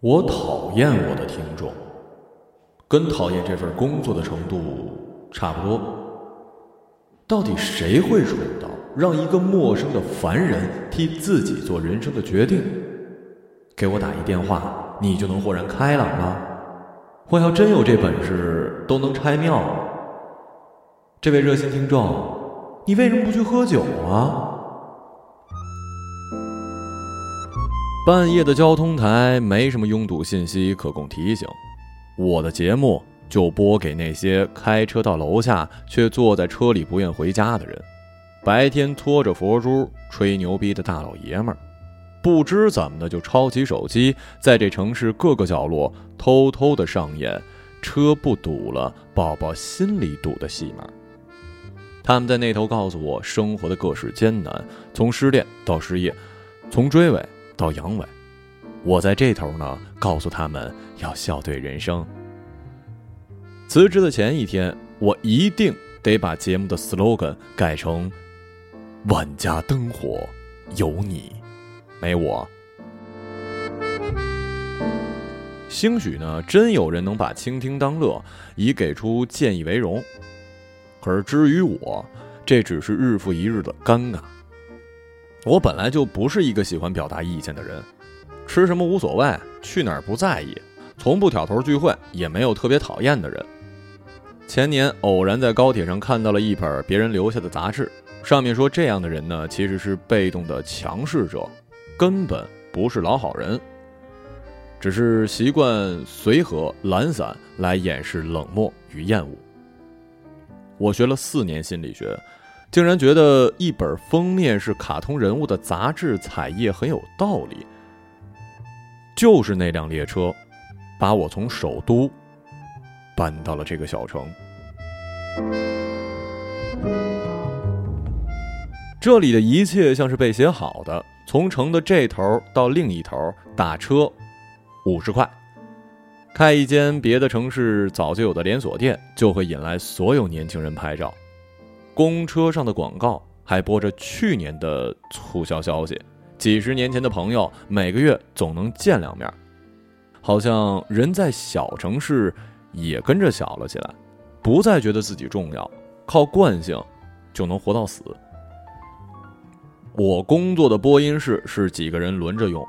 我讨厌我的听众，跟讨厌这份工作的程度差不多。到底谁会蠢到让一个陌生的凡人替自己做人生的决定？给我打一电话，你就能豁然开朗了？我要真有这本事，都能拆庙了。这位热心听众，你为什么不去喝酒啊？半夜的交通台没什么拥堵信息可供提醒，我的节目就播给那些开车到楼下却坐在车里不愿回家的人，白天拖着佛珠吹牛逼的大老爷们儿，不知怎么的就抄起手机，在这城市各个角落偷偷的上演车不堵了，宝宝心里堵的戏码。他们在那头告诉我生活的各式艰难，从失恋到失业，从追尾。到阳痿，我在这头呢，告诉他们要笑对人生。辞职的前一天，我一定得把节目的 slogan 改成“万家灯火有你，没我”。兴许呢，真有人能把倾听当乐，以给出建议为荣。可是至于我，这只是日复一日的尴尬。我本来就不是一个喜欢表达意见的人，吃什么无所谓，去哪儿不在意，从不挑头聚会，也没有特别讨厌的人。前年偶然在高铁上看到了一本别人留下的杂志，上面说这样的人呢，其实是被动的强势者，根本不是老好人，只是习惯随和懒散来掩饰冷漠与厌恶。我学了四年心理学。竟然觉得一本封面是卡通人物的杂志彩页很有道理。就是那辆列车，把我从首都搬到了这个小城。这里的一切像是被写好的，从城的这头到另一头打车五十块，开一间别的城市早就有的连锁店，就会引来所有年轻人拍照。公车上的广告还播着去年的促销消息，几十年前的朋友每个月总能见两面，好像人在小城市也跟着小了起来，不再觉得自己重要，靠惯性就能活到死。我工作的播音室是几个人轮着用，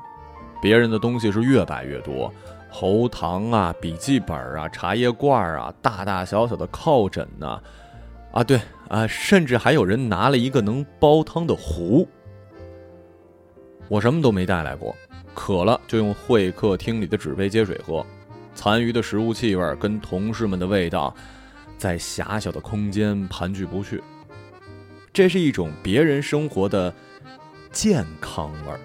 别人的东西是越摆越多，喉糖啊、笔记本啊、茶叶罐啊、大大小小的靠枕呐，啊对。啊，甚至还有人拿了一个能煲汤的壶。我什么都没带来过，渴了就用会客厅里的纸杯接水喝。残余的食物气味跟同事们的味道，在狭小的空间盘踞不去。这是一种别人生活的健康味儿。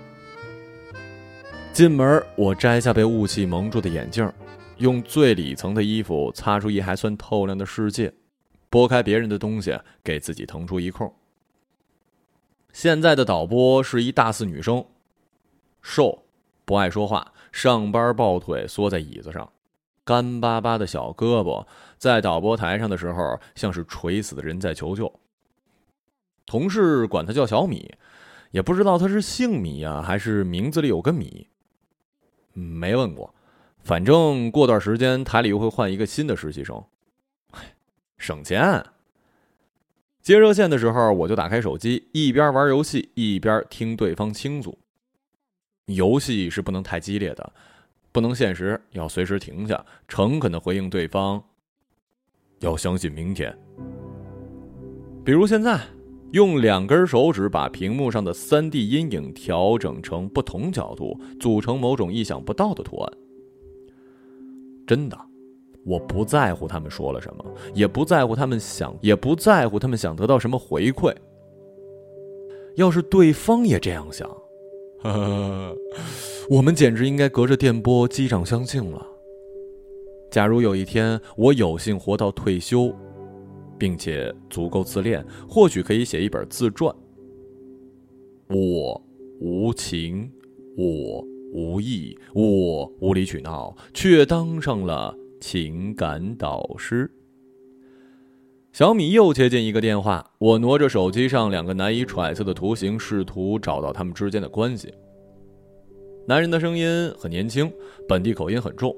进门，我摘下被雾气蒙住的眼镜，用最里层的衣服擦出一还算透亮的世界。拨开别人的东西，给自己腾出一空。现在的导播是一大四女生，瘦，不爱说话，上班抱腿缩在椅子上，干巴巴的小胳膊，在导播台上的时候像是垂死的人在求救。同事管她叫小米，也不知道她是姓米呀，还是名字里有个米。没问过，反正过段时间台里又会换一个新的实习生。省钱。接热线的时候，我就打开手机，一边玩游戏一边听对方倾诉。游戏是不能太激烈的，不能现实，要随时停下，诚恳的回应对方。要相信明天。比如现在，用两根手指把屏幕上的三 D 阴影调整成不同角度，组成某种意想不到的图案。真的。我不在乎他们说了什么，也不在乎他们想，也不在乎他们想得到什么回馈。要是对方也这样想，呵 呵我们简直应该隔着电波击掌相庆了。假如有一天我有幸活到退休，并且足够自恋，或许可以写一本自传。我无情，我无义，我无理取闹，却当上了。情感导师。小米又接进一个电话，我挪着手机上两个难以揣测的图形，试图找到他们之间的关系。男人的声音很年轻，本地口音很重。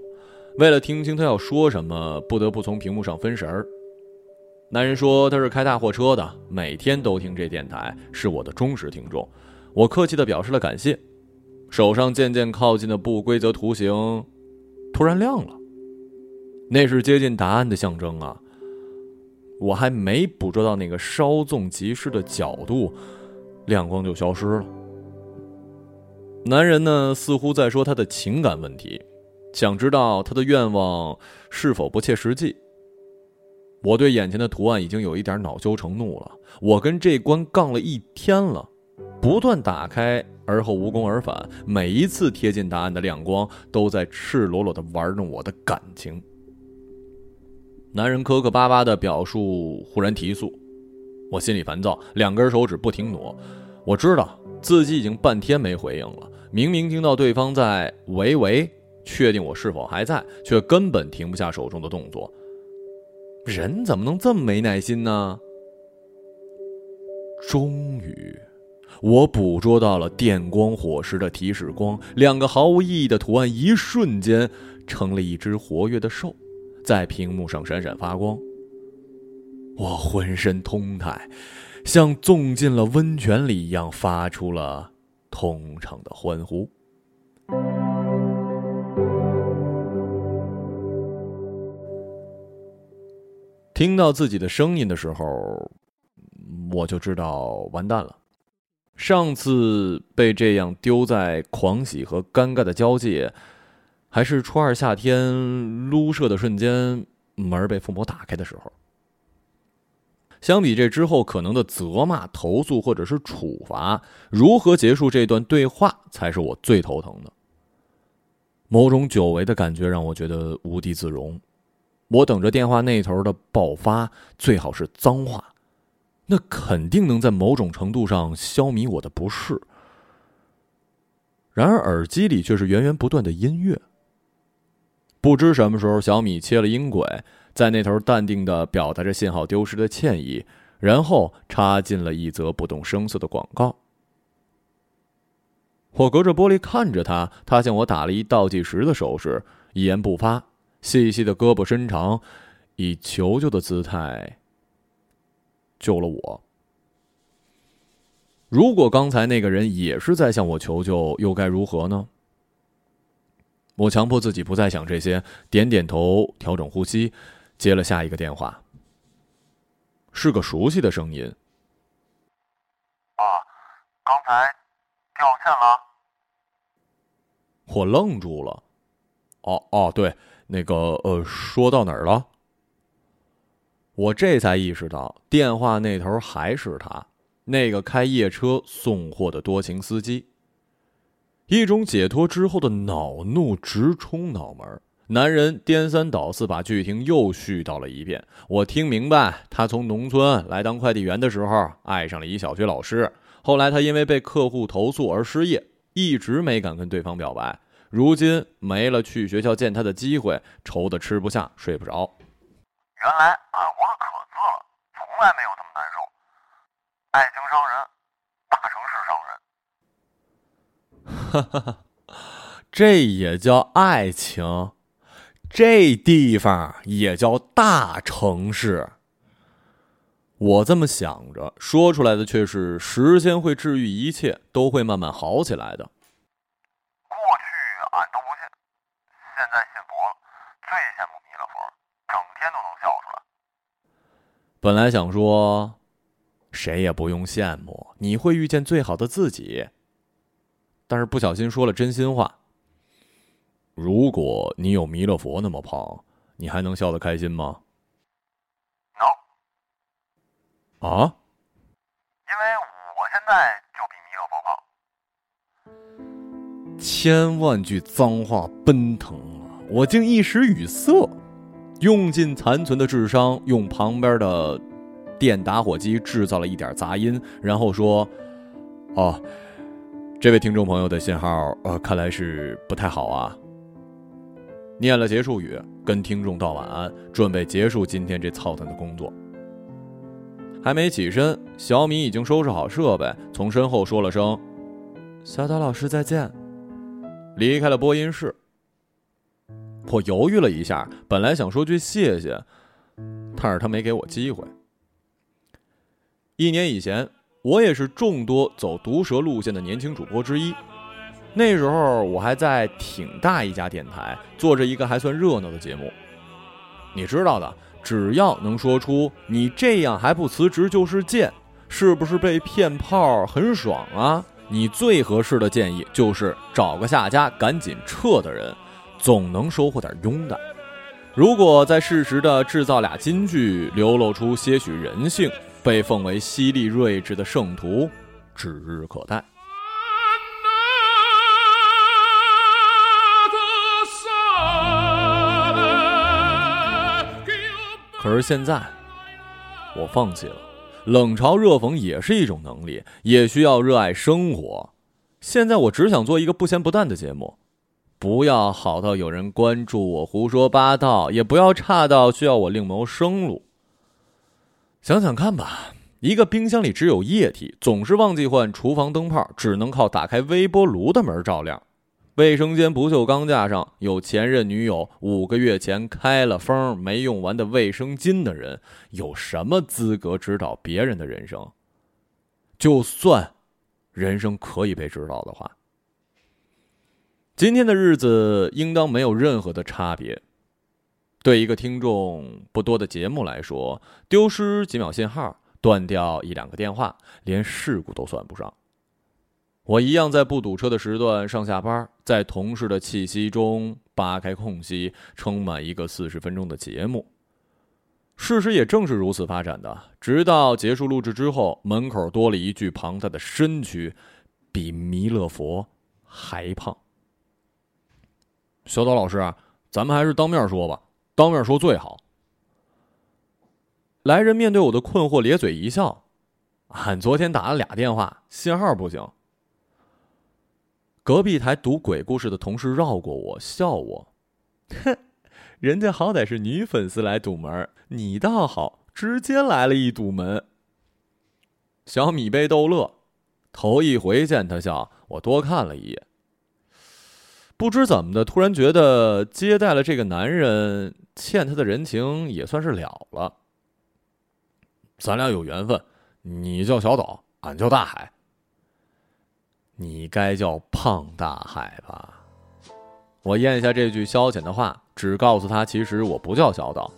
为了听清他要说什么，不得不从屏幕上分神儿。男人说他是开大货车的，每天都听这电台，是我的忠实听众。我客气的表示了感谢，手上渐渐靠近的不规则图形突然亮了，那是接近答案的象征啊！我还没捕捉到那个稍纵即逝的角度，亮光就消失了。男人呢，似乎在说他的情感问题，想知道他的愿望是否不切实际。我对眼前的图案已经有一点恼羞成怒了。我跟这关杠了一天了，不断打开，而后无功而返。每一次贴近答案的亮光，都在赤裸裸的玩弄我的感情。男人磕磕巴巴的表述忽然提速，我心里烦躁，两根手指不停挪。我知道自己已经半天没回应了，明明听到对方在喂喂，确定我是否还在，却根本停不下手中的动作。人怎么能这么没耐心呢？终于，我捕捉到了电光火石的提示光，两个毫无意义的图案一瞬间成了一只活跃的兽，在屏幕上闪闪发光。我浑身通泰，像纵进了温泉里一样，发出了通畅的欢呼。听到自己的声音的时候，我就知道完蛋了。上次被这样丢在狂喜和尴尬的交界，还是初二夏天撸射的瞬间，门被父母打开的时候。相比这之后可能的责骂、投诉或者是处罚，如何结束这段对话才是我最头疼的。某种久违的感觉让我觉得无地自容。我等着电话那头的爆发，最好是脏话，那肯定能在某种程度上消弭我的不适。然而耳机里却是源源不断的音乐。不知什么时候，小米切了音轨，在那头淡定的表达着信号丢失的歉意，然后插进了一则不动声色的广告。我隔着玻璃看着他，他向我打了一倒计时的手势，一言不发。细细的胳膊伸长，以求救的姿态救了我。如果刚才那个人也是在向我求救，又该如何呢？我强迫自己不再想这些，点点头，调整呼吸，接了下一个电话。是个熟悉的声音。啊，刚才掉线了。我愣住了。哦哦，对。那个呃，说到哪儿了？我这才意识到，电话那头还是他，那个开夜车送货的多情司机。一种解脱之后的恼怒直冲脑门，男人颠三倒四把剧情又絮叨了一遍。我听明白，他从农村来当快递员的时候，爱上了一小学老师，后来他因为被客户投诉而失业，一直没敢跟对方表白。如今没了去学校见他的机会，愁得吃不下睡不着。原来俺活的可滋了，从来没有这么难受。爱情伤人，大城市伤人。哈哈哈，这也叫爱情？这地方也叫大城市？我这么想着，说出来的却是：时间会治愈一切，都会慢慢好起来的。过去俺都不信，现在信佛了，最羡慕弥勒佛，整天都能笑出来本来想说，谁也不用羡慕，你会遇见最好的自己。但是不小心说了真心话。如果你有弥勒佛那么胖，你还能笑得开心吗？No。啊？因为我现在就比弥勒佛胖。千万句脏话奔腾啊！我竟一时语塞。用尽残存的智商，用旁边的电打火机制造了一点杂音，然后说：“哦，这位听众朋友的信号，呃，看来是不太好啊。”念了结束语，跟听众道晚安，准备结束今天这操蛋的工作。还没起身，小米已经收拾好设备，从身后说了声：“小岛老师再见。”离开了播音室。我犹豫了一下，本来想说句谢谢，但是他没给我机会。一年以前，我也是众多走毒舌路线的年轻主播之一。那时候我还在挺大一家电台做着一个还算热闹的节目。你知道的，只要能说出“你这样还不辞职就是贱”，是不是被骗炮很爽啊？你最合适的建议就是找个下家赶紧撤的人。总能收获点拥戴。如果再适时的制造俩金句，流露出些许人性，被奉为犀利睿智的圣徒，指日可待。可是现在，我放弃了。冷嘲热讽也是一种能力，也需要热爱生活。现在我只想做一个不咸不淡的节目。不要好到有人关注我胡说八道，也不要差到需要我另谋生路。想想看吧，一个冰箱里只有液体，总是忘记换厨房灯泡，只能靠打开微波炉的门照亮。卫生间不锈钢架上有前任女友五个月前开了封没用完的卫生巾的人，有什么资格指导别人的人生？就算人生可以被指导的话。今天的日子应当没有任何的差别。对一个听众不多的节目来说，丢失几秒信号、断掉一两个电话，连事故都算不上。我一样在不堵车的时段上下班，在同事的气息中扒开空隙，撑满一个四十分钟的节目。事实也正是如此发展的，直到结束录制之后，门口多了一具庞大的身躯，比弥勒佛还胖。小岛老师，咱们还是当面说吧，当面说最好。来人面对我的困惑咧嘴一笑：“俺昨天打了俩电话，信号不行。”隔壁台读鬼故事的同事绕过我，笑我：“哼，人家好歹是女粉丝来堵门，你倒好，直接来了一堵门。”小米被逗乐，头一回见他笑，我多看了一眼。不知怎么的，突然觉得接待了这个男人，欠他的人情也算是了了。咱俩有缘分，你叫小岛，俺叫大海。你该叫胖大海吧？我咽下这句消遣的话，只告诉他，其实我不叫小岛，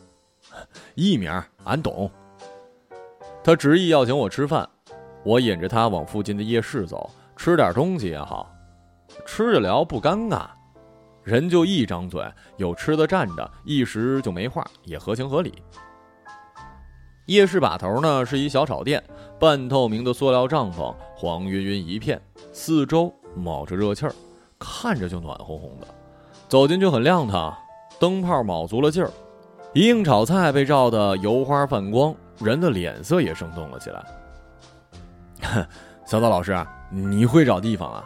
艺名俺懂。他执意要请我吃饭，我引着他往附近的夜市走，吃点东西也好。吃着聊不尴尬，人就一张嘴，有吃的站着，一时就没话，也合情合理。夜市把头呢是一小炒店，半透明的塑料帐篷，黄晕晕一片，四周冒着热气儿，看着就暖烘烘的。走进去很亮堂，灯泡卯足了劲儿，一应炒菜被照得油花泛光，人的脸色也生动了起来。小岛老师，你会找地方啊？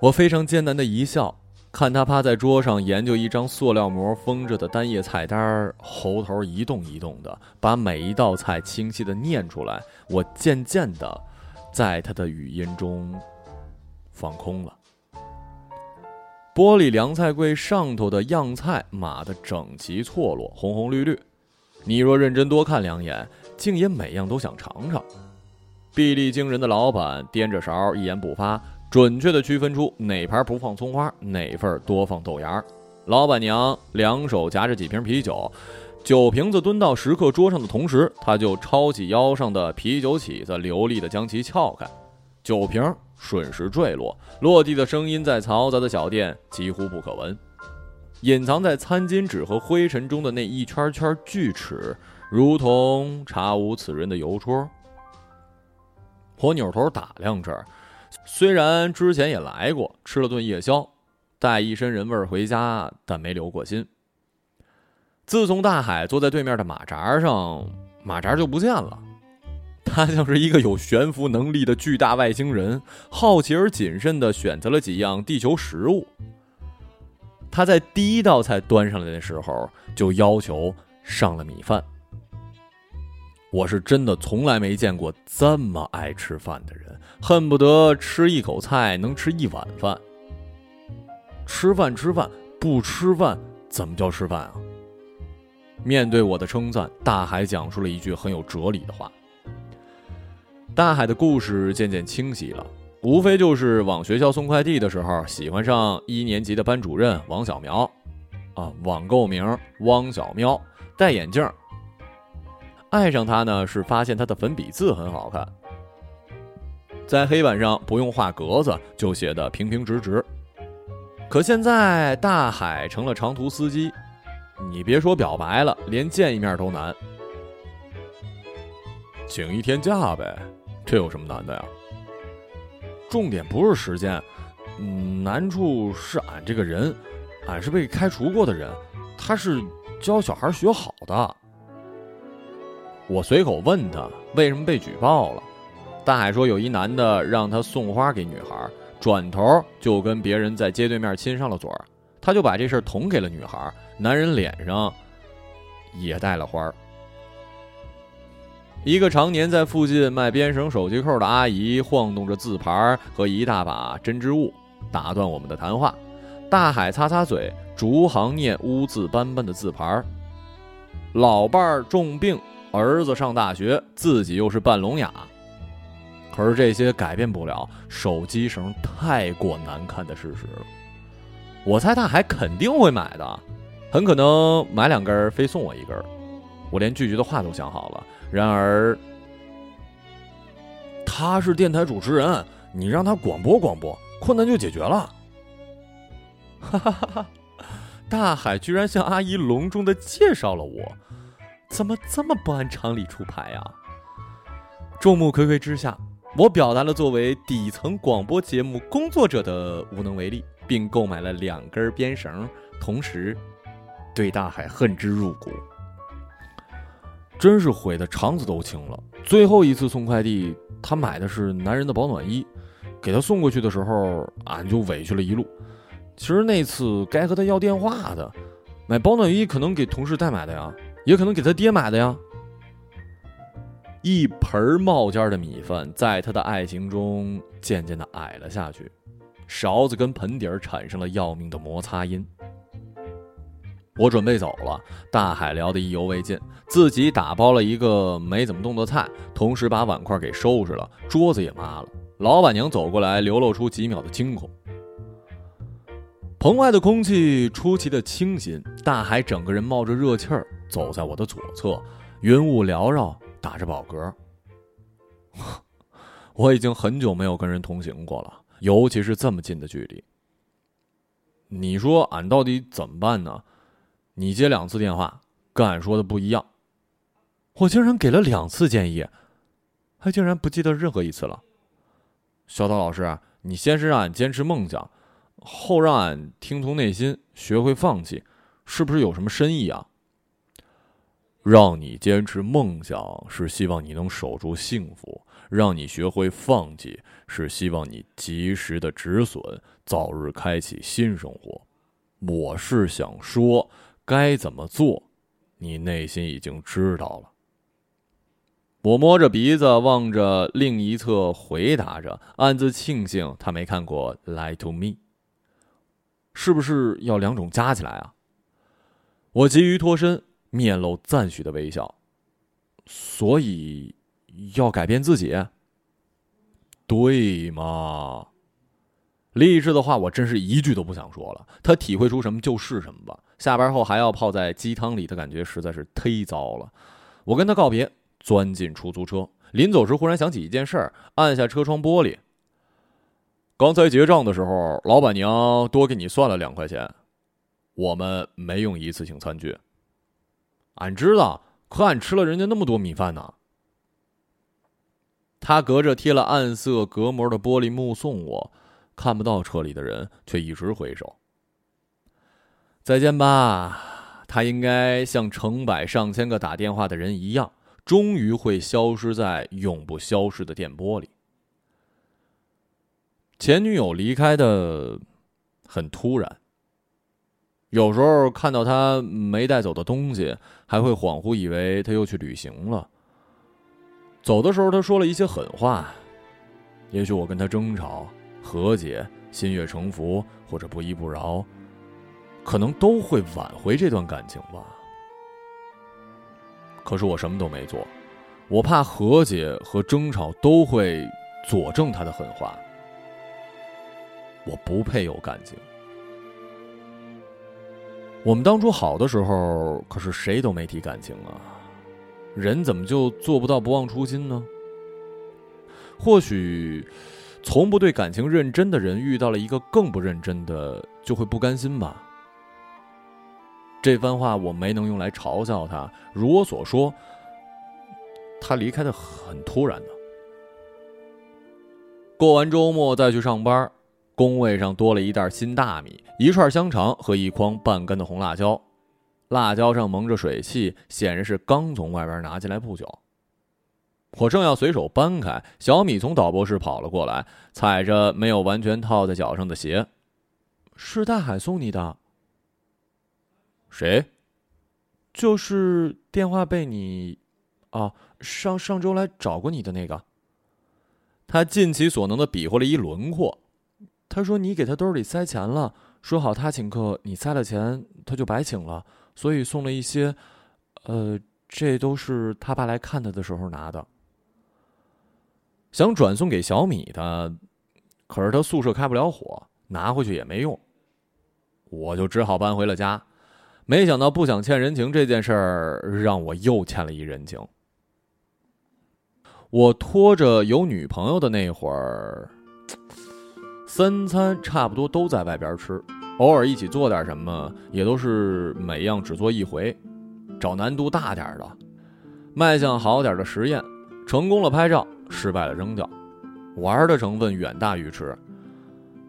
我非常艰难的一笑，看他趴在桌上研究一张塑料膜封着的单页菜单，喉头一动一动的，把每一道菜清晰的念出来。我渐渐的，在他的语音中放空了。玻璃凉菜柜上头的样菜码得整齐错落，红红绿绿。你若认真多看两眼，竟也每样都想尝尝。臂力惊人的老板掂着勺，一言不发。准确的区分出哪盘不放葱花，哪份多放豆芽。老板娘两手夹着几瓶啤酒，酒瓶子蹲到食客桌上的同时，她就抄起腰上的啤酒起子，流利的将其撬开，酒瓶顺势坠落，落地的声音在嘈杂的小店几乎不可闻。隐藏在餐巾纸和灰尘中的那一圈圈锯齿，如同查无此人的邮戳。我扭头打量这儿。虽然之前也来过，吃了顿夜宵，带一身人味回家，但没留过心。自从大海坐在对面的马扎上，马扎就不见了。他像是一个有悬浮能力的巨大外星人，好奇而谨慎地选择了几样地球食物。他在第一道菜端上来的时候，就要求上了米饭。我是真的从来没见过这么爱吃饭的人，恨不得吃一口菜能吃一碗饭。吃饭吃饭，不吃饭怎么叫吃饭啊？面对我的称赞，大海讲述了一句很有哲理的话。大海的故事渐渐清晰了，无非就是往学校送快递的时候，喜欢上一年级的班主任王小苗，啊，网购名汪小喵，戴眼镜。爱上他呢，是发现他的粉笔字很好看，在黑板上不用画格子就写的平平直直。可现在大海成了长途司机，你别说表白了，连见一面都难。请一天假呗。这有什么难的呀？重点不是时间，嗯，难处是俺这个人，俺是被开除过的人，他是教小孩学好的。我随口问他为什么被举报了，大海说有一男的让他送花给女孩，转头就跟别人在街对面亲上了嘴儿，他就把这事捅给了女孩，男人脸上也带了花。一个常年在附近卖编绳手机扣的阿姨晃动着字牌和一大把针织物，打断我们的谈话。大海擦擦嘴，逐行念污渍斑斑的字牌。老伴儿重病，儿子上大学，自己又是半聋哑。可是这些改变不了手机绳太过难看的事实了。我猜大海肯定会买的，很可能买两根非送我一根。我连拒绝的话都想好了。然而，他是电台主持人，你让他广播广播，困难就解决了。哈哈哈哈！大海居然向阿姨隆重的介绍了我，怎么这么不按常理出牌呀？众目睽睽之下，我表达了作为底层广播节目工作者的无能为力，并购买了两根编绳，同时对大海恨之入骨。真是悔的肠子都青了。最后一次送快递，他买的是男人的保暖衣，给他送过去的时候，俺就委屈了一路。其实那次该和他要电话的，买保暖衣可能给同事代买的呀，也可能给他爹买的呀。一盆冒尖的米饭，在他的爱情中渐渐的矮了下去，勺子跟盆底儿产生了要命的摩擦音。我准备走了，大海聊得意犹未尽，自己打包了一个没怎么动的菜，同时把碗筷给收拾了，桌子也抹了。老板娘走过来，流露出几秒的惊恐。棚外的空气出奇的清新，大海整个人冒着热气儿走在我的左侧，云雾缭绕，打着饱嗝。我已经很久没有跟人同行过了，尤其是这么近的距离。你说俺到底怎么办呢？你接两次电话，跟俺说的不一样。我竟然给了两次建议，还竟然不记得任何一次了。小岛老师，你先是让俺坚持梦想，后让俺听从内心，学会放弃，是不是有什么深意啊？让你坚持梦想，是希望你能守住幸福；让你学会放弃，是希望你及时的止损，早日开启新生活。我是想说。该怎么做？你内心已经知道了。我摸着鼻子望着另一侧，回答着，暗自庆幸他没看过《Lie to Me》。是不是要两种加起来啊？我急于脱身，面露赞许的微笑。所以要改变自己？对吗？励志的话，我真是一句都不想说了。他体会出什么就是什么吧。下班后还要泡在鸡汤里的感觉实在是忒糟了。我跟他告别，钻进出租车。临走时忽然想起一件事儿，按下车窗玻璃。刚才结账的时候，老板娘多给你算了两块钱。我们没用一次性餐具。俺知道，可俺吃了人家那么多米饭呢。他隔着贴了暗色隔膜的玻璃目送我，看不到车里的人，却一直挥手。再见吧，他应该像成百上千个打电话的人一样，终于会消失在永不消失的电波里。前女友离开的很突然，有时候看到他没带走的东西，还会恍惚以为他又去旅行了。走的时候，他说了一些狠话，也许我跟他争吵、和解、心悦诚服，或者不依不饶，可能都会挽回这段感情吧。可是我什么都没做，我怕和解和争吵都会佐证他的狠话。我不配有感情。我们当初好的时候，可是谁都没提感情啊。人怎么就做不到不忘初心呢？或许，从不对感情认真的人遇到了一个更不认真的，就会不甘心吧。这番话我没能用来嘲笑他。如我所说，他离开的很突然的。过完周末再去上班。工位上多了一袋新大米、一串香肠和一筐半干的红辣椒，辣椒上蒙着水汽，显然是刚从外边拿进来不久。我正要随手搬开，小米从导播室跑了过来，踩着没有完全套在脚上的鞋：“是大海送你的。”“谁？”“就是电话被你……啊，上上周来找过你的那个。”他尽其所能的比划了一轮廓。他说：“你给他兜里塞钱了，说好他请客，你塞了钱，他就白请了，所以送了一些，呃，这都是他爸来看他的时候拿的。想转送给小米的，可是他宿舍开不了火，拿回去也没用。我就只好搬回了家。没想到不想欠人情这件事儿，让我又欠了一人情。我拖着有女朋友的那会儿。”三餐差不多都在外边吃，偶尔一起做点什么，也都是每样只做一回，找难度大点的，卖相好点的实验，成功了拍照，失败了扔掉，玩的成分远大于吃。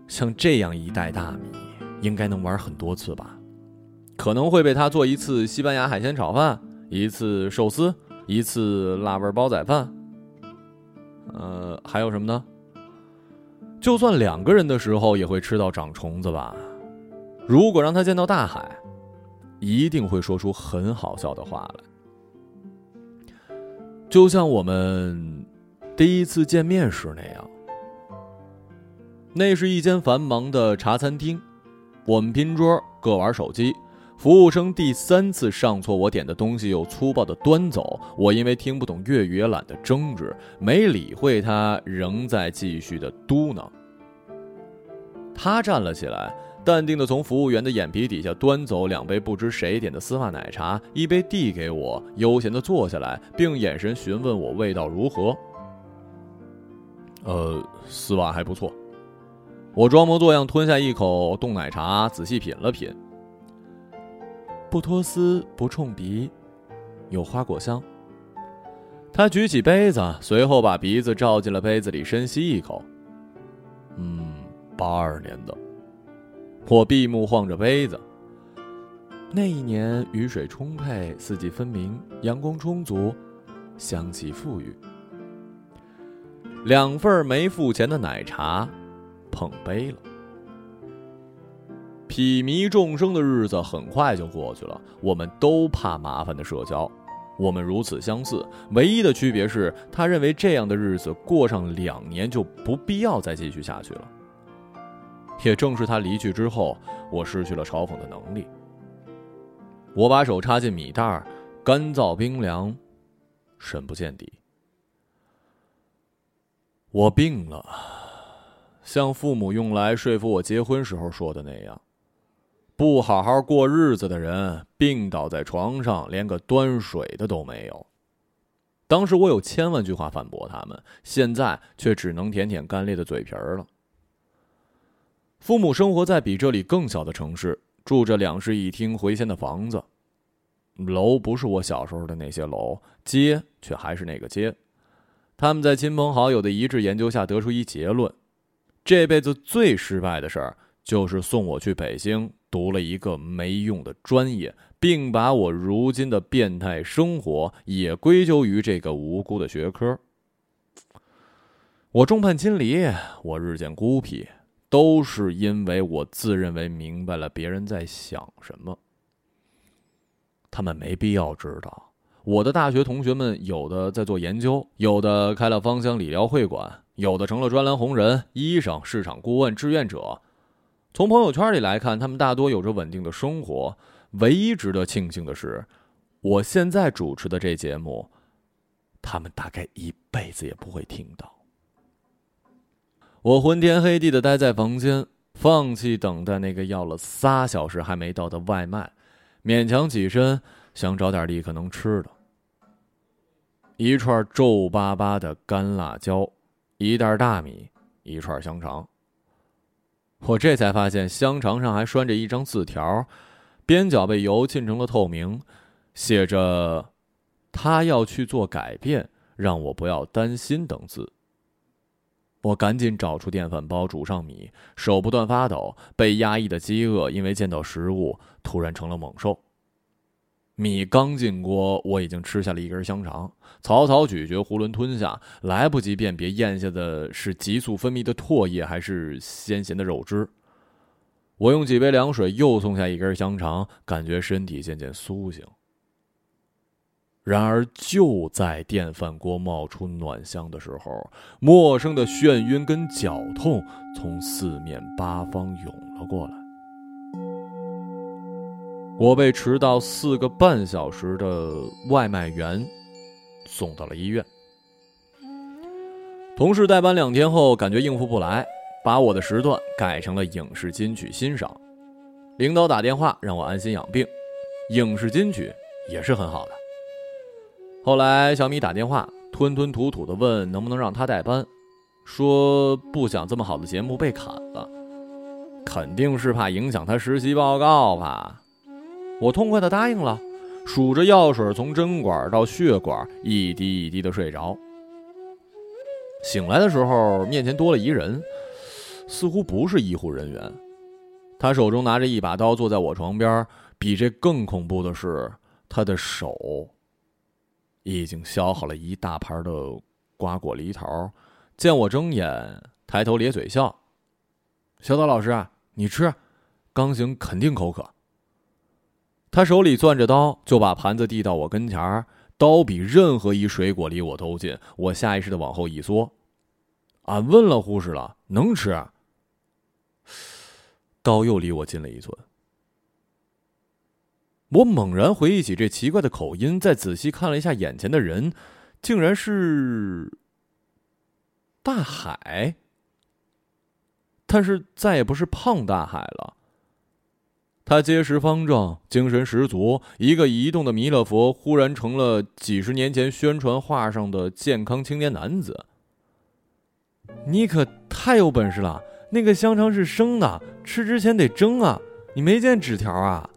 像这样一袋大米，应该能玩很多次吧？可能会被他做一次西班牙海鲜炒饭，一次寿司，一次辣味煲仔饭。呃，还有什么呢？就算两个人的时候，也会吃到长虫子吧？如果让他见到大海，一定会说出很好笑的话来，就像我们第一次见面时那样。那是一间繁忙的茶餐厅，我们拼桌各玩手机。服务生第三次上错我点的东西，又粗暴的端走。我因为听不懂粤语，也懒得争执，没理会他，仍在继续的嘟囔。他站了起来，淡定的从服务员的眼皮底下端走两杯不知谁点的丝袜奶茶，一杯递给我，悠闲的坐下来，并眼神询问我味道如何。呃，丝袜还不错。我装模作样吞下一口冻奶茶，仔细品了品。不脱丝，不冲鼻，有花果香。他举起杯子，随后把鼻子照进了杯子里，深吸一口。嗯，八二年的。我闭目晃着杯子。那一年雨水充沛，四季分明，阳光充足，香气馥郁。两份没付钱的奶茶，碰杯了。痞迷众生的日子很快就过去了。我们都怕麻烦的社交，我们如此相似，唯一的区别是他认为这样的日子过上两年就不必要再继续下去了。也正是他离去之后，我失去了嘲讽的能力。我把手插进米袋儿，干燥冰凉，深不见底。我病了，像父母用来说服我结婚时候说的那样。不好好过日子的人，病倒在床上，连个端水的都没有。当时我有千万句话反驳他们，现在却只能舔舔干裂的嘴皮儿了。父母生活在比这里更小的城市，住着两室一厅回迁的房子，楼不是我小时候的那些楼，街却还是那个街。他们在亲朋好友的一致研究下得出一结论：这辈子最失败的事儿，就是送我去北京。读了一个没用的专业，并把我如今的变态生活也归咎于这个无辜的学科。我众叛亲离，我日渐孤僻，都是因为我自认为明白了别人在想什么。他们没必要知道，我的大学同学们有的在做研究，有的开了芳香理疗会馆，有的成了专栏红人、医生、市场顾问、志愿者。从朋友圈里来看，他们大多有着稳定的生活。唯一值得庆幸的是，我现在主持的这节目，他们大概一辈子也不会听到。我昏天黑地的待在房间，放弃等待那个要了仨小时还没到的外卖，勉强起身想找点立刻能吃的。一串皱巴巴的干辣椒，一袋大米，一串香肠。我这才发现，香肠上还拴着一张字条。边角被油浸成了透明，写着“他要去做改变，让我不要担心”等字。我赶紧找出电饭煲，煮上米，手不断发抖。被压抑的饥饿，因为见到食物突然成了猛兽。米刚进锅，我已经吃下了一根香肠，草草咀嚼，囫囵吞下，来不及辨别咽下的是急速分泌的唾液，还是鲜咸的肉汁。我用几杯凉水又送下一根香肠，感觉身体渐渐苏醒。然而，就在电饭锅冒出暖香的时候，陌生的眩晕跟绞痛从四面八方涌了过来。我被迟到四个半小时的外卖员送到了医院。同事代班两天后，感觉应付不来。把我的时段改成了影视金曲欣赏，领导打电话让我安心养病，影视金曲也是很好的。后来小米打电话，吞吞吐吐的问能不能让他代班，说不想这么好的节目被砍了，肯定是怕影响他实习报告吧。我痛快的答应了，数着药水从针管到血管一滴一滴的睡着。醒来的时候，面前多了一人。似乎不是医护人员，他手中拿着一把刀，坐在我床边。比这更恐怖的是，他的手已经削好了一大盘的瓜果梨桃。见我睁眼，抬头咧嘴笑：“小岛老师，你吃，刚醒肯定口渴。”他手里攥着刀，就把盘子递到我跟前儿刀比任何一水果离我都近，我下意识的往后一缩。俺问了护士了，能吃。刀又离我近了一寸，我猛然回忆起这奇怪的口音，再仔细看了一下眼前的人，竟然是大海，但是再也不是胖大海了。他结实方正，精神十足，一个移动的弥勒佛，忽然成了几十年前宣传画上的健康青年男子。你可太有本事了！那个香肠是生的，吃之前得蒸啊！你没见纸条啊？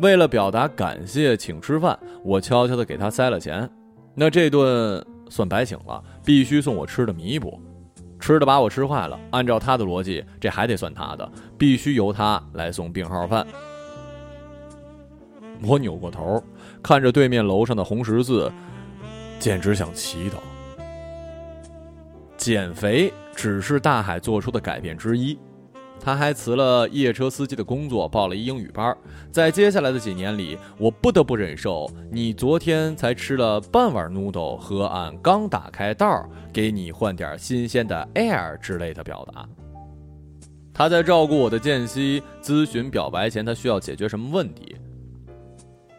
为了表达感谢，请吃饭，我悄悄的给他塞了钱。那这顿算白请了，必须送我吃的弥补。吃的把我吃坏了，按照他的逻辑，这还得算他的，必须由他来送病号饭。我扭过头，看着对面楼上的红十字，简直想祈祷。减肥只是大海做出的改变之一，他还辞了夜车司机的工作，报了一英语班。在接下来的几年里，我不得不忍受你昨天才吃了半碗 noodle 和俺刚打开道给你换点新鲜的 air 之类的表达。他在照顾我的间隙咨询表白前，他需要解决什么问题？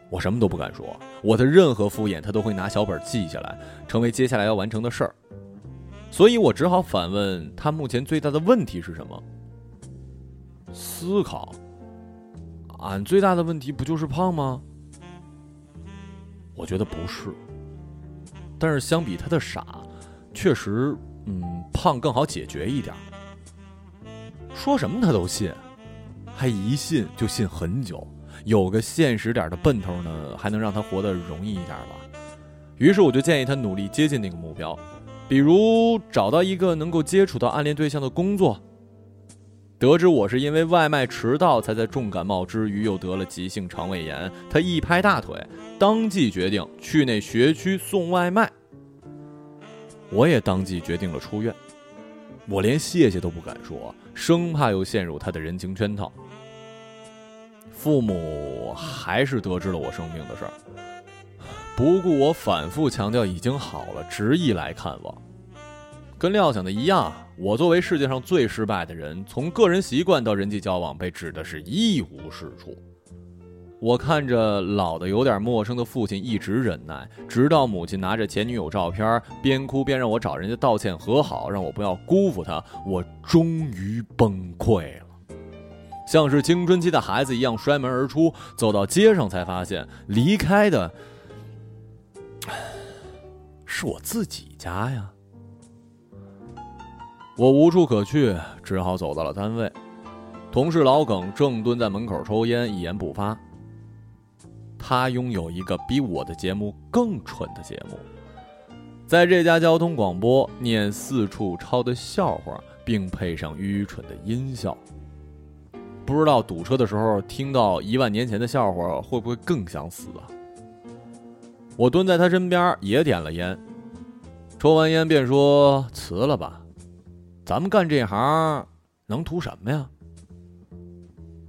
我什么都不敢说，我的任何敷衍他都会拿小本记下来，成为接下来要完成的事儿。所以我只好反问他：目前最大的问题是什么？思考。俺最大的问题不就是胖吗？我觉得不是。但是相比他的傻，确实，嗯，胖更好解决一点。说什么他都信，还一信就信很久。有个现实点的奔头呢，还能让他活得容易一点吧。于是我就建议他努力接近那个目标。比如找到一个能够接触到暗恋对象的工作。得知我是因为外卖迟到才在重感冒之余又得了急性肠胃炎，他一拍大腿，当即决定去那学区送外卖。我也当即决定了出院，我连谢谢都不敢说，生怕又陷入他的人情圈套。父母还是得知了我生病的事儿。不顾我反复强调已经好了，执意来看望。跟料想的一样，我作为世界上最失败的人，从个人习惯到人际交往，被指的是一无是处。我看着老的有点陌生的父亲，一直忍耐，直到母亲拿着前女友照片，边哭边让我找人家道歉和好，让我不要辜负她，我终于崩溃了，像是青春期的孩子一样摔门而出，走到街上才发现离开的 是我自己家呀。我无处可去，只好走到了单位。同事老耿正蹲在门口抽烟，一言不发。他拥有一个比我的节目更蠢的节目，在这家交通广播念四处抄的笑话，并配上愚蠢的音效。不知道堵车的时候听到一万年前的笑话会不会更想死啊？我蹲在他身边也点了烟，抽完烟便说：“辞了吧，咱们干这行能图什么呀？”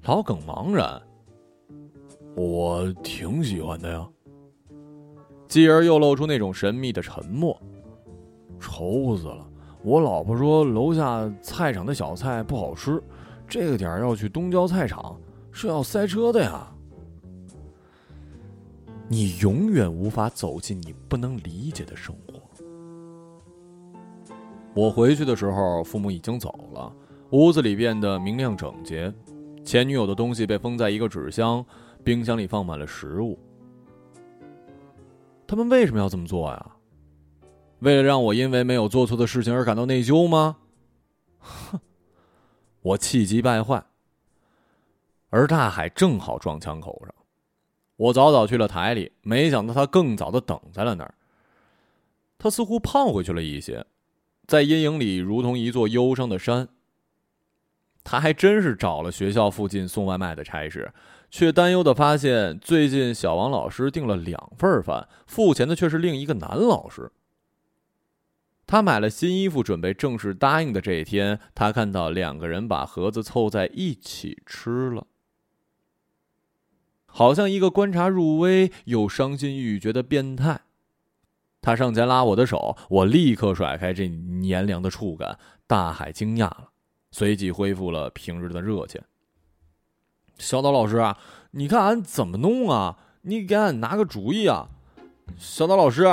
老耿茫然。我挺喜欢的呀。继而又露出那种神秘的沉默。愁死了！我老婆说楼下菜场的小菜不好吃，这个点要去东郊菜场是要塞车的呀。你永远无法走进你不能理解的生活。我回去的时候，父母已经走了，屋子里变得明亮整洁，前女友的东西被封在一个纸箱。冰箱里放满了食物。他们为什么要这么做呀？为了让我因为没有做错的事情而感到内疚吗？哼！我气急败坏。而大海正好撞枪口上，我早早去了台里，没想到他更早的等在了那儿。他似乎胖回去了一些，在阴影里如同一座忧伤的山。他还真是找了学校附近送外卖的差事。却担忧的发现，最近小王老师订了两份饭，付钱的却是另一个男老师。他买了新衣服，准备正式答应的这一天，他看到两个人把盒子凑在一起吃了，好像一个观察入微又伤心欲绝的变态。他上前拉我的手，我立刻甩开这黏凉的触感。大海惊讶了，随即恢复了平日的热情。小岛老师啊，你看俺怎么弄啊？你给俺拿个主意啊！小岛老师，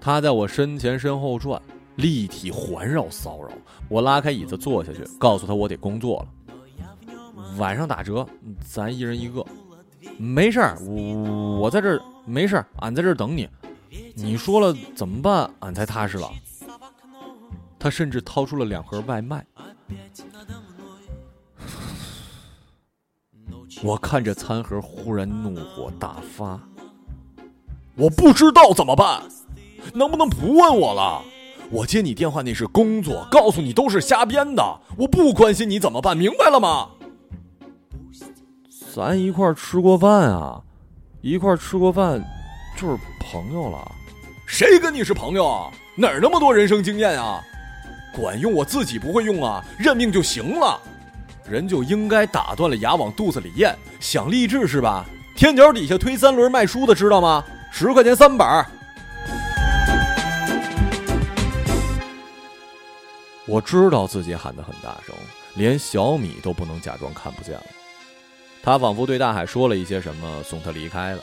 他在我身前身后转，立体环绕骚扰。我拉开椅子坐下去，告诉他我得工作了。晚上打折，咱一人一个。没事儿，我我在这，没事，俺在这儿等你。你说了怎么办？俺才踏实了。他甚至掏出了两盒外卖。我看着餐盒，忽然怒火大发。我不知道怎么办，能不能不问我了？我接你电话那是工作，告诉你都是瞎编的。我不关心你怎么办，明白了吗？咱一块吃过饭啊，一块吃过饭，就是朋友了。谁跟你是朋友啊？哪儿那么多人生经验啊？管用我自己不会用啊，认命就行了。人就应该打断了牙往肚子里咽，想励志是吧？天桥底下推三轮卖书的知道吗？十块钱三本我知道自己喊得很大声，连小米都不能假装看不见了。他仿佛对大海说了一些什么，送他离开了。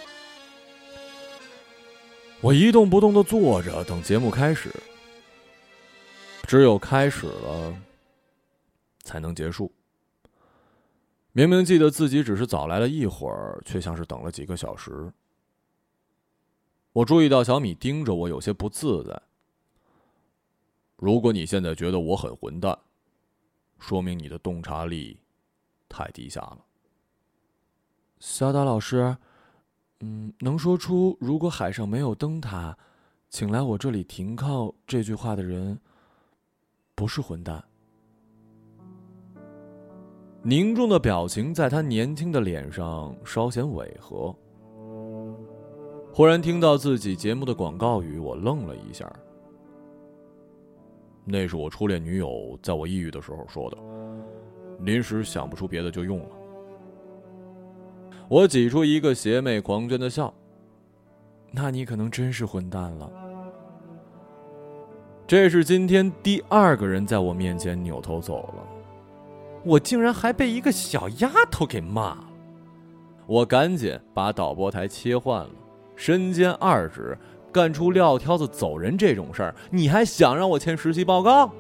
我一动不动的坐着，等节目开始。只有开始了，才能结束。明明记得自己只是早来了一会儿，却像是等了几个小时。我注意到小米盯着我，有些不自在。如果你现在觉得我很混蛋，说明你的洞察力太低下了。小岛老师，嗯，能说出“如果海上没有灯塔，请来我这里停靠”这句话的人，不是混蛋。凝重的表情在他年轻的脸上稍显违和。忽然听到自己节目的广告语，我愣了一下。那是我初恋女友在我抑郁的时候说的，临时想不出别的就用了。我挤出一个邪魅狂狷的笑。那你可能真是混蛋了。这是今天第二个人在我面前扭头走了，我竟然还被一个小丫头给骂了。我赶紧把导播台切换了，身兼二职，干出撂挑子走人这种事儿，你还想让我签实习报告？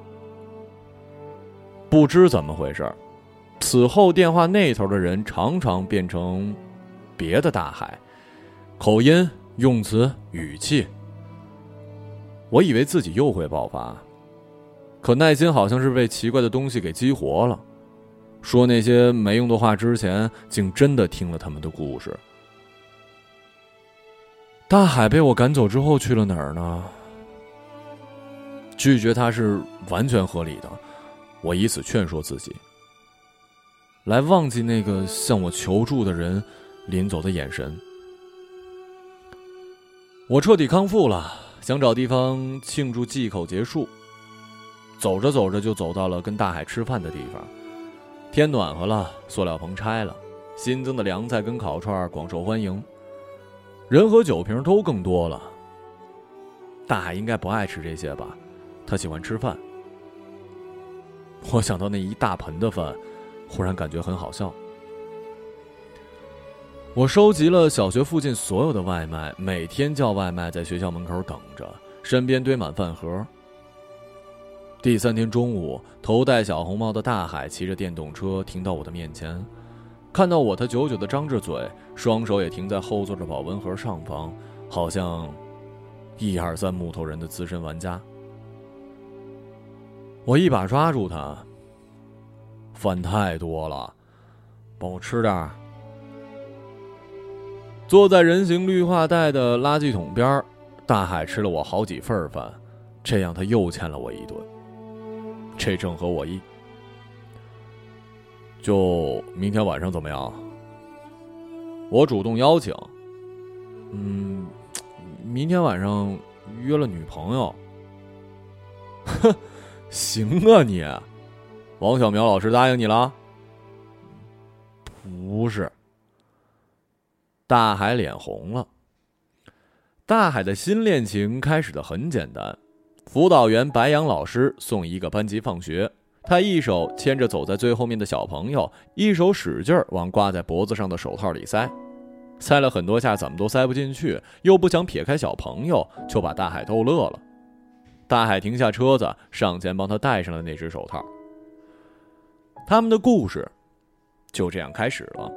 不知怎么回事，此后电话那头的人常常变成别的大海，口音、用词、语气。我以为自己又会爆发，可耐心好像是被奇怪的东西给激活了。说那些没用的话之前，竟真的听了他们的故事。大海被我赶走之后去了哪儿呢？拒绝他是完全合理的，我以此劝说自己，来忘记那个向我求助的人临走的眼神。我彻底康复了。想找地方庆祝忌口结束，走着走着就走到了跟大海吃饭的地方。天暖和了，塑料棚拆了，新增的凉菜跟烤串广受欢迎，人和酒瓶都更多了。大海应该不爱吃这些吧？他喜欢吃饭。我想到那一大盆的饭，忽然感觉很好笑。我收集了小学附近所有的外卖，每天叫外卖，在学校门口等着，身边堆满饭盒。第三天中午，头戴小红帽的大海骑着电动车停到我的面前，看到我，他久久的张着嘴，双手也停在后座的保温盒上方，好像一二三木头人的资深玩家。我一把抓住他，饭太多了，帮我吃点儿。坐在人行绿化带的垃圾桶边大海吃了我好几份饭，这样他又欠了我一顿。这正合我意。就明天晚上怎么样？我主动邀请。嗯，明天晚上约了女朋友。哼，行啊你，王小苗老师答应你了？不是。大海脸红了。大海的新恋情开始的很简单，辅导员白杨老师送一个班级放学，他一手牵着走在最后面的小朋友，一手使劲往挂在脖子上的手套里塞，塞了很多下，怎么都塞不进去，又不想撇开小朋友，就把大海逗乐了。大海停下车子，上前帮他戴上了那只手套。他们的故事就这样开始了。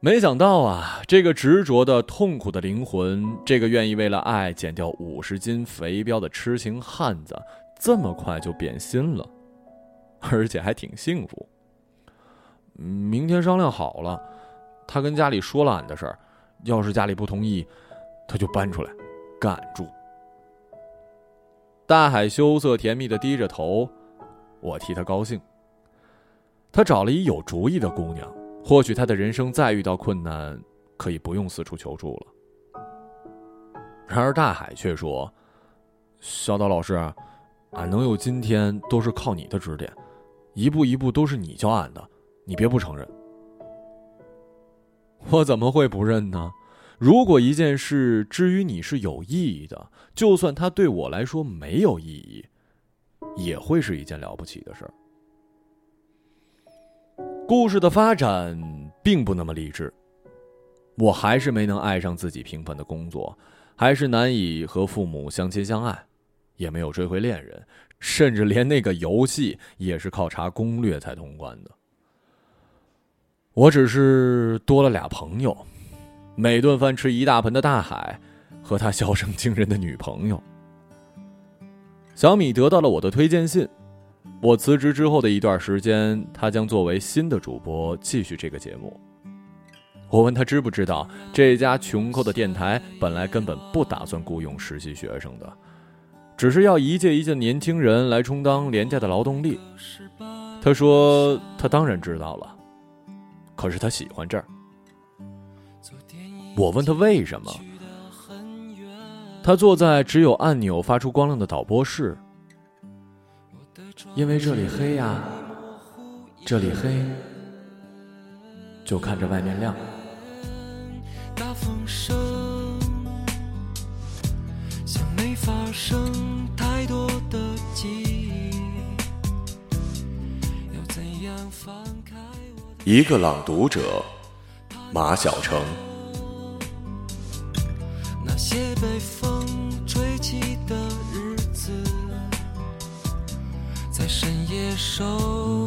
没想到啊，这个执着的、痛苦的灵魂，这个愿意为了爱减掉五十斤肥膘的痴情汉子，这么快就变心了，而且还挺幸福。明天商量好了，他跟家里说了俺的事儿，要是家里不同意，他就搬出来，跟俺住。大海羞涩甜蜜的低着头，我替他高兴。他找了一有主意的姑娘。或许他的人生再遇到困难，可以不用四处求助了。然而大海却说：“小岛老师，俺能有今天都是靠你的指点，一步一步都是你教俺的，你别不承认。”我怎么会不认呢？如果一件事之于你是有意义的，就算它对我来说没有意义，也会是一件了不起的事儿。故事的发展并不那么励志，我还是没能爱上自己平凡的工作，还是难以和父母相亲相爱，也没有追回恋人，甚至连那个游戏也是靠查攻略才通关的。我只是多了俩朋友，每顿饭吃一大盆的大海，和他笑声惊人的女朋友。小米得到了我的推荐信。我辞职之后的一段时间，他将作为新的主播继续这个节目。我问他知不知道，这家穷寇的电台本来根本不打算雇佣实习学生的，只是要一届一届年轻人来充当廉价的劳动力。他说他当然知道了，可是他喜欢这儿。我问他为什么，他坐在只有按钮发出光亮的导播室。因为这里黑呀这里黑就看着外面亮。大风声像没发生太多的记忆要怎样开我一个朗读者马晓成。那些被风手。